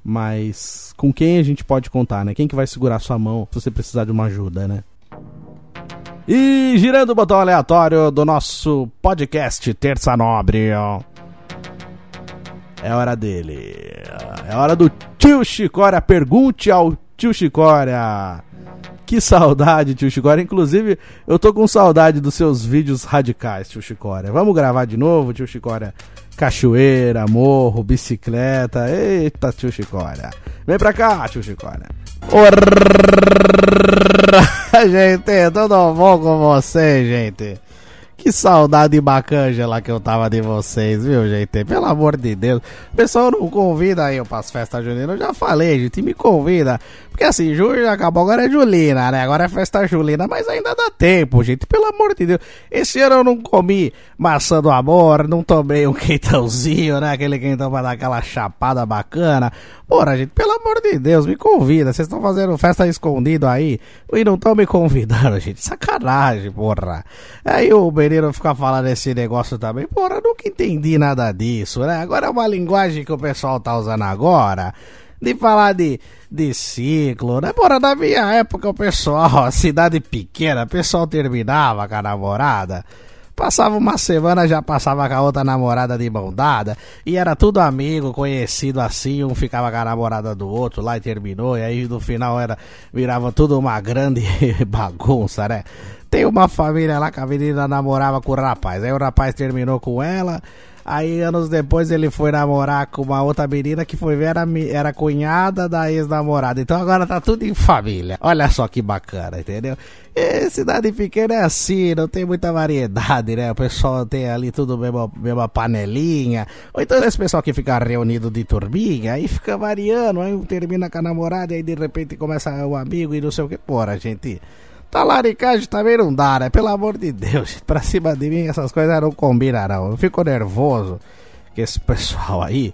Mas com quem a gente pode contar, né? Quem que vai segurar sua mão se você precisar de uma ajuda, né? E girando o botão aleatório do nosso podcast Terça Nobre, ó. É hora dele. É hora do tio Chicória. Pergunte ao tio Chicória. Que saudade, tio Chicória. Inclusive, eu tô com saudade dos seus vídeos radicais, tio Chicória. Vamos gravar de novo, tio Chicória? Cachoeira, morro, bicicleta. Eita, tio Chicória. Vem pra cá, tio Chicória. Orra, gente, tudo bom com você, gente? Que saudade bacana que eu tava de vocês, viu, gente? Pelo amor de Deus. O pessoal não convida aí para as festas juninas. Eu já falei, gente, me convida. Porque assim, julho acabou, agora é julina, né? Agora é festa julina, mas ainda dá tempo, gente. Pelo amor de Deus. Esse ano eu não comi maçã do amor, não tomei um [LAUGHS] quentãozinho, né? Aquele quentão pra dar aquela chapada bacana. Porra, gente, pelo amor de Deus, me convida. Vocês estão fazendo festa escondido aí e não estão me convidando, [LAUGHS] gente. Sacanagem, porra. Aí o menino fica falando esse negócio também. Porra, nunca entendi nada disso, né? Agora é uma linguagem que o pessoal tá usando agora. De falar de, de ciclo, né? Porra, na minha época o pessoal, cidade pequena, o pessoal terminava com a namorada Passava uma semana, já passava com a outra namorada de mão dada. E era tudo amigo, conhecido assim. Um ficava com a namorada do outro lá e terminou. E aí no final era virava tudo uma grande [LAUGHS] bagunça, né? Tem uma família lá que a menina namorava com o rapaz. Aí o rapaz terminou com ela. Aí anos depois ele foi namorar com uma outra menina que foi ver era, era cunhada da ex-namorada. Então agora tá tudo em família. Olha só que bacana, entendeu? E cidade pequena é assim, não tem muita variedade, né? O pessoal tem ali tudo mesma, mesma panelinha. Ou então esse pessoal que fica reunido de turminha, aí fica variando, aí termina com a namorada, aí de repente começa o amigo e não sei o que. Porra, gente. Talaricagem também não dá, né? Pelo amor de Deus, [LAUGHS] pra cima de mim essas coisas não combinam, não. Eu fico nervoso que esse pessoal aí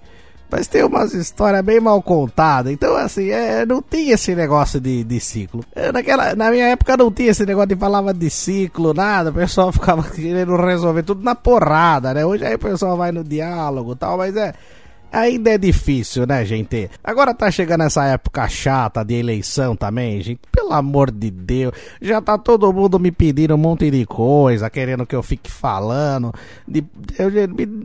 Mas tem umas histórias bem mal contadas. Então, assim, é, não tinha esse negócio de, de ciclo. Eu, naquela, na minha época não tinha esse negócio de falava de ciclo, nada. O pessoal [LAUGHS] ficava querendo resolver tudo na porrada, né? Hoje aí o pessoal vai no diálogo e tal, mas é ainda é difícil, né, gente? Agora tá chegando essa época chata de eleição também, gente. Pelo amor de Deus, já tá todo mundo me pedindo um monte de coisa, querendo que eu fique falando. De, eu,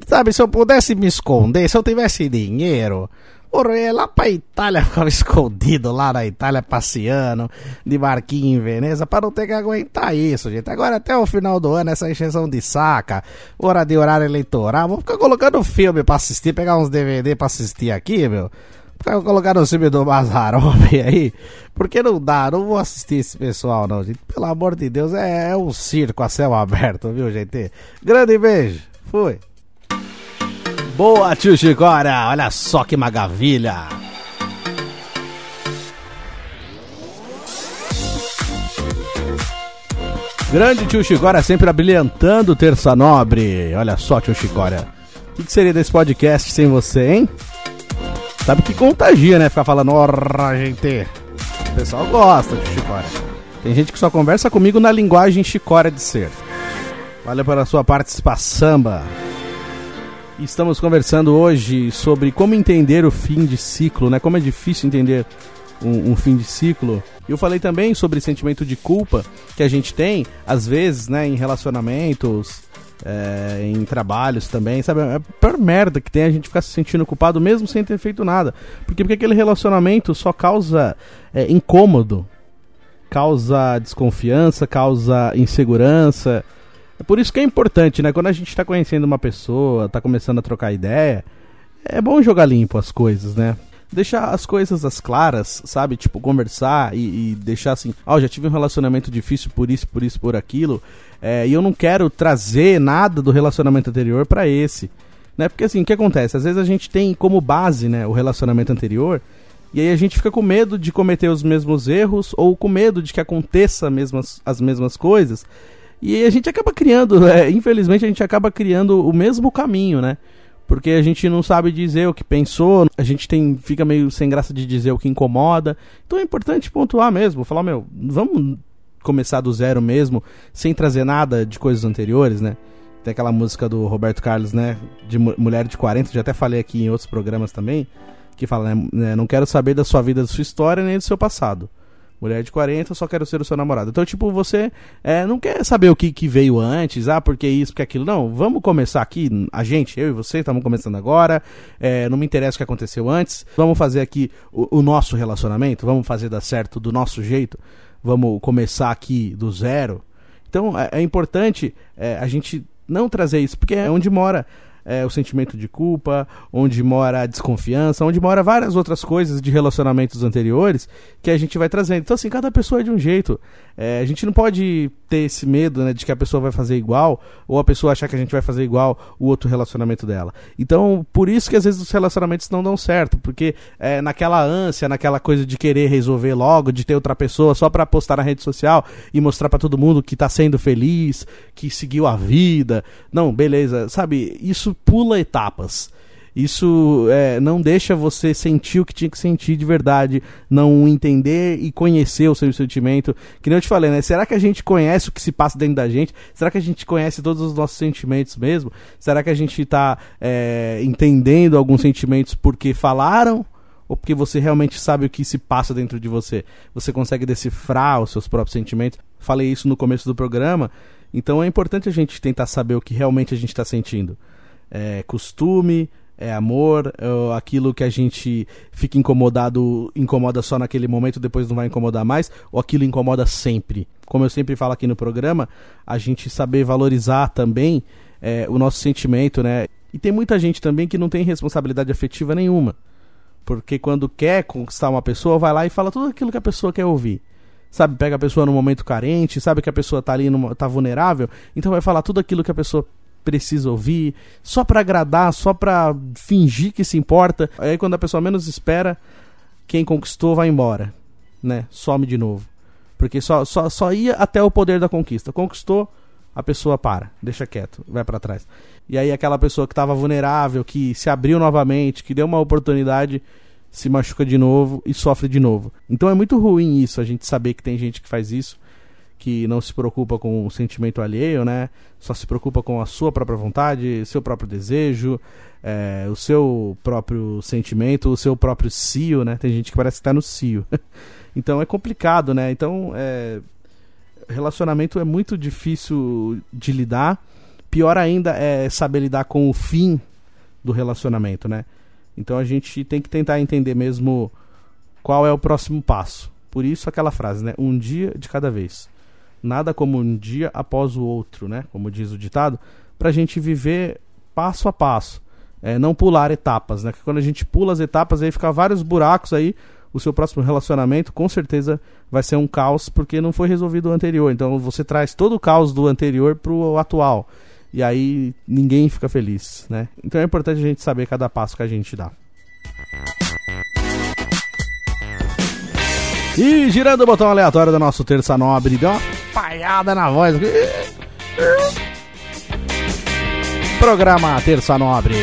sabe, se eu pudesse me esconder, se eu tivesse dinheiro, Porra, eu ia lá pra Itália, [LAUGHS] ficava escondido lá na Itália, passeando, de barquinho em Veneza, para não ter que aguentar isso, gente. Agora, até o final do ano, essa encheção de saca, hora de horário eleitoral, vou ficar colocando filme pra assistir, pegar uns DVD pra assistir aqui, meu. Ficar colocando o filme do Mazarov [LAUGHS] aí, porque não dá, não vou assistir esse pessoal, não, gente. Pelo amor de Deus, é, é um circo a céu aberto, viu, gente? Grande beijo, fui. Boa, tio Chicora! Olha só que maravilha! Grande tio Chicória sempre abrilhantando Terça Nobre. Olha só, tio Chicória. O que, seria desse podcast sem você, hein? Sabe que contagia, né? Ficar falando, ora, gente. O pessoal gosta, tio Chicória. Tem gente que só conversa comigo na linguagem chicória de ser. Valeu pela sua participação. Estamos conversando hoje sobre como entender o fim de ciclo, né? Como é difícil entender um, um, fim de ciclo. Eu falei também sobre sentimento de culpa que a gente tem, às vezes, né, em relacionamentos, é, em trabalhos também, sabe? É a pior merda que tem a gente ficar se sentindo culpado mesmo sem ter feito nada. Porque, porque aquele relacionamento só causa é, incômodo, causa desconfiança, causa insegurança. É por isso que é importante, né? Quando a gente está conhecendo uma pessoa, está começando a trocar ideia, é bom jogar limpo as coisas, né? Deixar as coisas as claras, sabe? Tipo, conversar e, e deixar assim, ó, oh, já tive um relacionamento difícil por isso, por isso, por aquilo, é, e eu não quero trazer nada do relacionamento anterior para esse. Né? Porque assim, o que acontece? Às vezes a gente tem como base, né, o relacionamento anterior, e aí a gente fica com medo de cometer os mesmos erros ou com medo de que aconteça mesmas, as mesmas coisas. E a gente acaba criando, é, infelizmente a gente acaba criando o mesmo caminho, né? Porque a gente não sabe dizer o que pensou, a gente tem fica meio sem graça de dizer o que incomoda. Então é importante pontuar mesmo, falar, meu, vamos começar do zero mesmo, sem trazer nada de coisas anteriores, né? Tem aquela música do Roberto Carlos, né? De Mulher de 40, já até falei aqui em outros programas também, que fala, né? Não quero saber da sua vida, da sua história, nem do seu passado. Mulher de 40, só quero ser o seu namorado. Então, tipo, você é, não quer saber o que, que veio antes, ah, porque isso, porque aquilo. Não, vamos começar aqui, a gente, eu e você, estamos começando agora. É, não me interessa o que aconteceu antes. Vamos fazer aqui o, o, nosso relacionamento, vamos fazer dar certo do nosso jeito. Vamos começar aqui do zero. Então, é, é importante é, a gente não trazer isso, porque é onde mora é, o sentimento de culpa, onde mora a desconfiança, onde mora várias outras coisas de relacionamentos anteriores que a gente vai trazendo. Então, assim, cada pessoa é de um jeito. É, a gente não pode ter esse medo né, de que a pessoa vai fazer igual, ou a pessoa achar que a gente vai fazer igual o outro relacionamento dela. Então, por isso que às vezes os relacionamentos não dão certo, porque é, naquela ânsia, naquela coisa de querer resolver logo, de ter outra pessoa só para postar na rede social e mostrar para todo mundo que tá sendo feliz, que seguiu a vida. Não, beleza, sabe? Isso pula etapas. Isso é, não deixa você sentir o que tinha que sentir de verdade, não entender e conhecer o seu sentimento. Que nem eu te falei, né? Será que a gente conhece o que se passa dentro da gente? Será que a gente conhece todos os nossos sentimentos mesmo? Será que a gente está é, entendendo alguns sentimentos porque falaram? Ou porque você realmente sabe o que se passa dentro de você? Você consegue decifrar os seus próprios sentimentos? Falei isso no começo do programa. Então é importante a gente tentar saber o que realmente a gente está sentindo é, costume, é amor, é aquilo que a gente fica incomodado, incomoda só naquele momento, depois não vai incomodar mais, ou aquilo incomoda sempre. Como eu sempre falo aqui no programa, a gente saber valorizar também é, o nosso sentimento, né? E tem muita gente também que não tem responsabilidade afetiva nenhuma. Porque quando quer conquistar uma pessoa, vai lá e fala tudo aquilo que a pessoa quer ouvir. Sabe, pega a pessoa num momento carente, sabe que a pessoa tá ali, numa, tá vulnerável, então vai falar tudo aquilo que a pessoa precisa ouvir, só para agradar, só para fingir que se importa. Aí quando a pessoa menos espera, quem conquistou vai embora, né? Some de novo. Porque só, só, só ia até o poder da conquista. Conquistou, a pessoa para, deixa quieto, vai para trás. E aí aquela pessoa que estava vulnerável, que se abriu novamente, que deu uma oportunidade, se machuca de novo e sofre de novo. Então é muito ruim isso, a gente saber que tem gente que faz isso, que não se preocupa com o sentimento alheio, né? Só se preocupa com a sua própria vontade, seu próprio desejo, é, o seu próprio sentimento, o seu próprio cio, né? Tem gente que parece que tá no cio. [LAUGHS] então é complicado, né? Então, é, relacionamento é muito difícil de lidar. Pior ainda é saber lidar com o fim do relacionamento, né? Então a gente tem que tentar entender mesmo qual é o próximo passo. Por isso aquela frase, né? Um dia de cada vez. Nada como um dia após o outro, né? Como diz o ditado, para a gente viver passo a passo. É, não pular etapas, né? Porque quando a gente pula as etapas, aí fica vários buracos aí o seu próximo relacionamento com certeza vai ser um caos porque não foi resolvido o anterior. Então você traz todo o caos do anterior pro atual. E aí ninguém fica feliz, né? Então é importante a gente saber cada passo que a gente dá. E girando o botão aleatório do nosso Terça Nobre, uma falhada na voz. Programa Terça Nobre.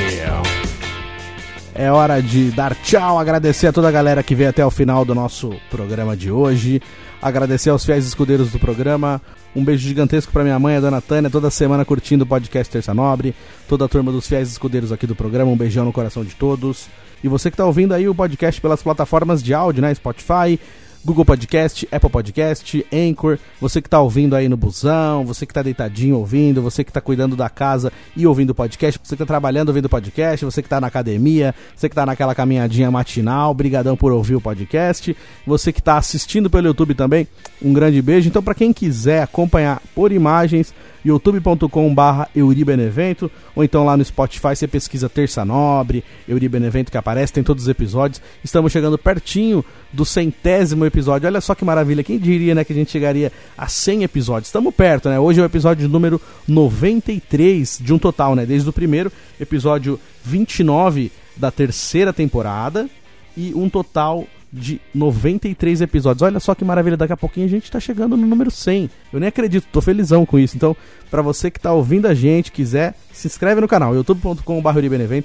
É hora de dar tchau, agradecer a toda a galera que veio até o final do nosso programa de hoje. Agradecer aos fiéis escudeiros do programa. Um beijo gigantesco para minha mãe, a dona Tânia, toda semana curtindo o podcast Terça Nobre. Toda a turma dos fiéis escudeiros aqui do programa. Um beijão no coração de todos. E você que está ouvindo aí o podcast pelas plataformas de áudio, né? Spotify, Google Podcast, Apple Podcast, Anchor, você que está ouvindo aí no busão, você que está deitadinho ouvindo, você que está cuidando da casa e ouvindo o podcast, você que está trabalhando ouvindo o podcast, você que está na academia, você que está naquela caminhadinha matinal, brigadão por ouvir o podcast, você que está assistindo pelo YouTube também, um grande beijo. Então, para quem quiser acompanhar por imagens, youtube.com/barra Euribenevento, ou então lá no Spotify você pesquisa Terça Nobre, Euribenevento que aparece, tem todos os episódios. Estamos chegando pertinho do centésimo episódio. Olha só que maravilha, quem diria, né, que a gente chegaria a 100 episódios? Estamos perto, né? Hoje é o episódio número 93 de um total, né? Desde o primeiro episódio 29 da terceira temporada e um total de 93 episódios. Olha só que maravilha, daqui a pouquinho a gente tá chegando no número 100. Eu nem acredito, tô felizão com isso. Então, para você que tá ouvindo a gente, quiser, se inscreve no canal, youtube.com.br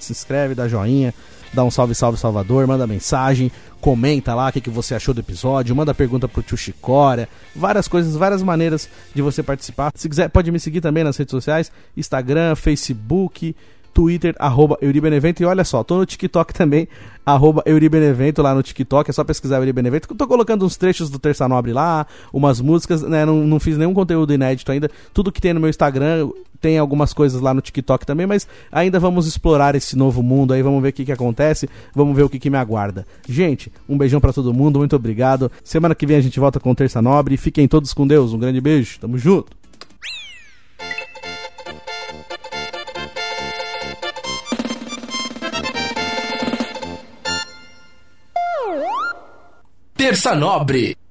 se inscreve, dá joinha, dá um salve, salve Salvador, manda mensagem, comenta lá o que, que você achou do episódio, manda pergunta pro tio Chicória, várias coisas, várias maneiras de você participar. Se quiser, pode me seguir também nas redes sociais, Instagram, Facebook, Twitter, arroba Euribenevento. E olha só, tô no TikTok também, arroba Euribenevento lá no TikTok. É só pesquisar Euribenevento. Tô colocando uns trechos do Terça Nobre lá, umas músicas, né? Não, não fiz nenhum conteúdo inédito ainda. Tudo que tem no meu Instagram, tem algumas coisas lá no TikTok também, mas ainda vamos explorar esse novo mundo aí, vamos ver o que, que acontece, vamos ver o que, que me aguarda. Gente, um beijão para todo mundo, muito obrigado. Semana que vem a gente volta com Terça Nobre. Fiquem todos com Deus, um grande beijo, tamo junto. Terça Nobre.